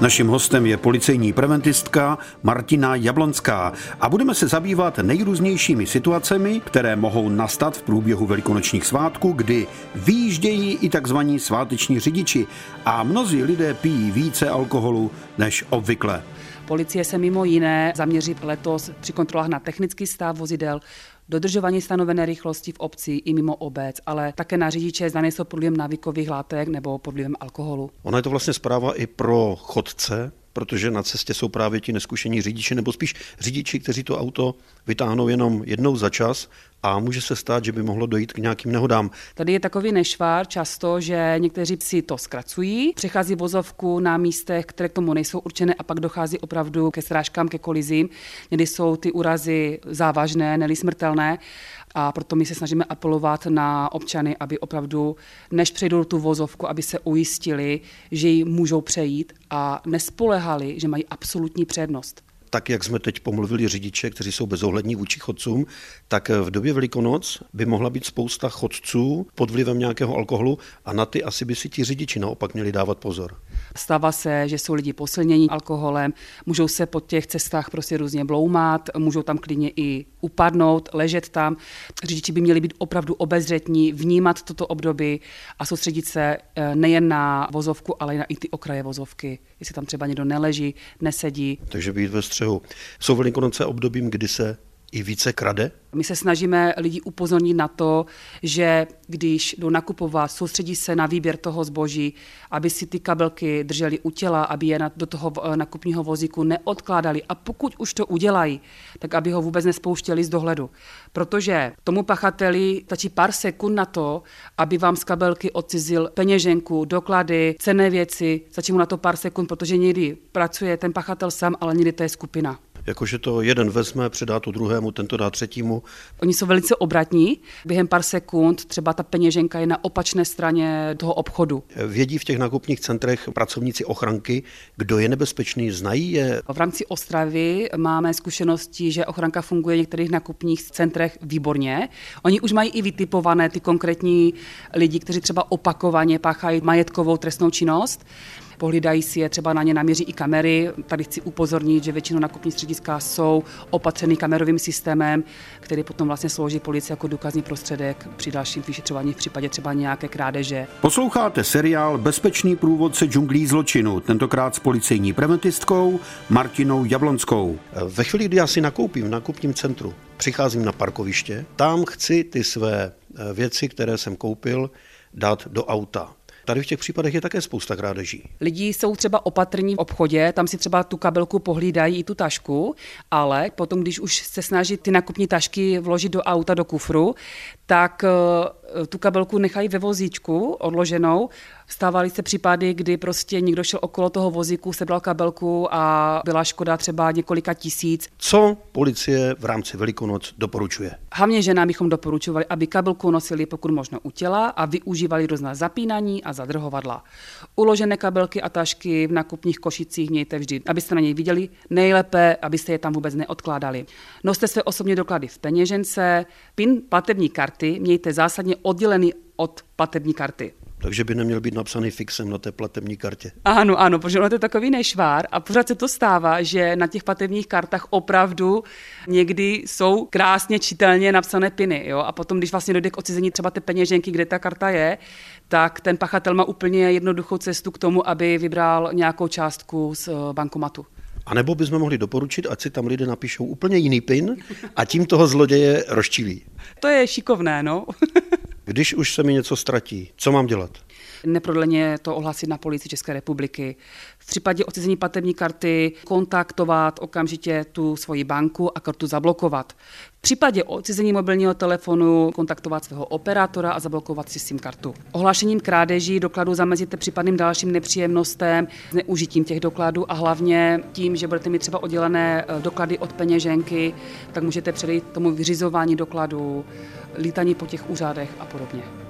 Naším hostem je policejní preventistka Martina Jablonská a budeme se zabývat nejrůznějšími situacemi, které mohou nastat v průběhu velikonočních svátků, kdy výjíždějí i takzvaní sváteční řidiči a mnozí lidé pijí více alkoholu než obvykle. Policie se mimo jiné zaměří letos při kontrolách na technický stav vozidel, dodržování stanovené rychlosti v obci i mimo obec, ale také na řidiče, zda nejsou pod vlivem návykových látek nebo pod vlivem alkoholu. Ona je to vlastně zpráva i pro chodce, protože na cestě jsou právě ti neskušení řidiči, nebo spíš řidiči, kteří to auto vytáhnou jenom jednou za čas a může se stát, že by mohlo dojít k nějakým nehodám. Tady je takový nešvár často, že někteří si to zkracují, přechází vozovku na místech, které k tomu nejsou určené a pak dochází opravdu ke srážkám, ke kolizím. Někdy jsou ty úrazy závažné, neli smrtelné a proto my se snažíme apelovat na občany, aby opravdu, než přejdou tu vozovku, aby se ujistili, že ji můžou přejít a nespolehali, že mají absolutní přednost tak jak jsme teď pomluvili řidiče, kteří jsou bezohlední vůči chodcům, tak v době Velikonoc by mohla být spousta chodců pod vlivem nějakého alkoholu a na ty asi by si ti řidiči naopak měli dávat pozor. Stává se, že jsou lidi posilnění alkoholem, můžou se po těch cestách prostě různě bloumat, můžou tam klidně i upadnout, ležet tam. Řidiči by měli být opravdu obezřetní, vnímat toto období a soustředit se eh, nejen na vozovku, ale i na i ty okraje vozovky, jestli tam třeba někdo neleží, nesedí. Takže být ve střehu. Jsou Velikonoce obdobím, kdy se i více krade? My se snažíme lidi upozornit na to, že když jdou nakupovat, soustředí se na výběr toho zboží, aby si ty kabelky drželi u těla, aby je do toho eh, nakupního vozíku neodkládali. A pokud už to udělají, tak aby ho vůbec nespouštěli z dohledu. Protože tomu pachateli stačí pár sekund na to, aby vám z kabelky odcizil peněženku, doklady, cené věci. Stačí mu na to pár sekund, protože někdy pracuje ten pachatel sám, ale někdy to je skupina jakože to jeden vezme, předá to druhému, tento dá třetímu. Oni jsou velice obratní. Během pár sekund třeba ta peněženka je na opačné straně toho obchodu. Vědí v těch nákupních centrech pracovníci ochranky, kdo je nebezpečný, znají je? V rámci Ostravy máme zkušenosti, že ochranka funguje v některých nákupních centrech výborně. Oni už mají i vytipované ty konkrétní lidi, kteří třeba opakovaně páchají majetkovou trestnou činnost pohlídají si je, třeba na ně naměří i kamery. Tady chci upozornit, že většinou nakupní střediska jsou opatřeny kamerovým systémem, který potom vlastně slouží policii jako důkazní prostředek při dalším vyšetřování v případě třeba nějaké krádeže. Posloucháte seriál Bezpečný průvodce džunglí zločinu, tentokrát s policejní preventistkou Martinou Jablonskou. Ve chvíli, kdy já si nakoupím v nakupním centru, přicházím na parkoviště, tam chci ty své eh, věci, které jsem koupil, dát do auta. Tady v těch případech je také spousta krádeží. Lidi jsou třeba opatrní v obchodě, tam si třeba tu kabelku pohlídají i tu tašku, ale potom, když už se snaží ty nakupní tašky vložit do auta, do kufru, tak eh, tu kabelku nechají ve vozíčku odloženou. Stávaly se případy, kdy prostě někdo šel okolo toho vozíku, sebral kabelku a byla škoda třeba několika tisíc. Co policie v rámci Velikonoc doporučuje? Hlavně ženám bychom doporučovali, aby kabelku nosili pokud možno u těla a využívali různá zapínání a zadrhovadla. Uložené kabelky a tašky v nakupních košicích mějte vždy, abyste na něj viděli. Nejlépe, abyste je tam vůbec neodkládali. Noste své osobní doklady v peněžence, PIN platební karty mějte zásadně oddělený od platební karty. Takže by neměl být napsaný fixem na té platební kartě. Ano, ano, protože ono to je takový nešvár a pořád se to stává, že na těch platebních kartách opravdu někdy jsou krásně čitelně napsané piny. Jo? A potom, když vlastně dojde k odcizení třeba té peněženky, kde ta karta je, tak ten pachatel má úplně jednoduchou cestu k tomu, aby vybral nějakou částku z eh, bankomatu. A nebo bychom mohli doporučit, ať si tam lidé napíšou úplně jiný pin a tím toho zloděje rozčílí. To je šikovné, no. Když už se mi něco ztratí, co mám dělat? Neprodleně to ohlásit na policii České republiky. V případě odcizení platební karty kontaktovat okamžitě tu svoji banku a kartu zablokovat. V případě odcizení mobilního telefonu kontaktovat svého operátora a zablokovat si SIM kartu. Ohlášením krádeží dokladů zamezíte případným dalším nepříjemnostem, neužitím těch dokladů a hlavně tím, že budete mít třeba oddělené eh, doklady od peněženky, tak můžete předejít tomu vyřizování dokladů, lítaní po těch úřadech a podobně.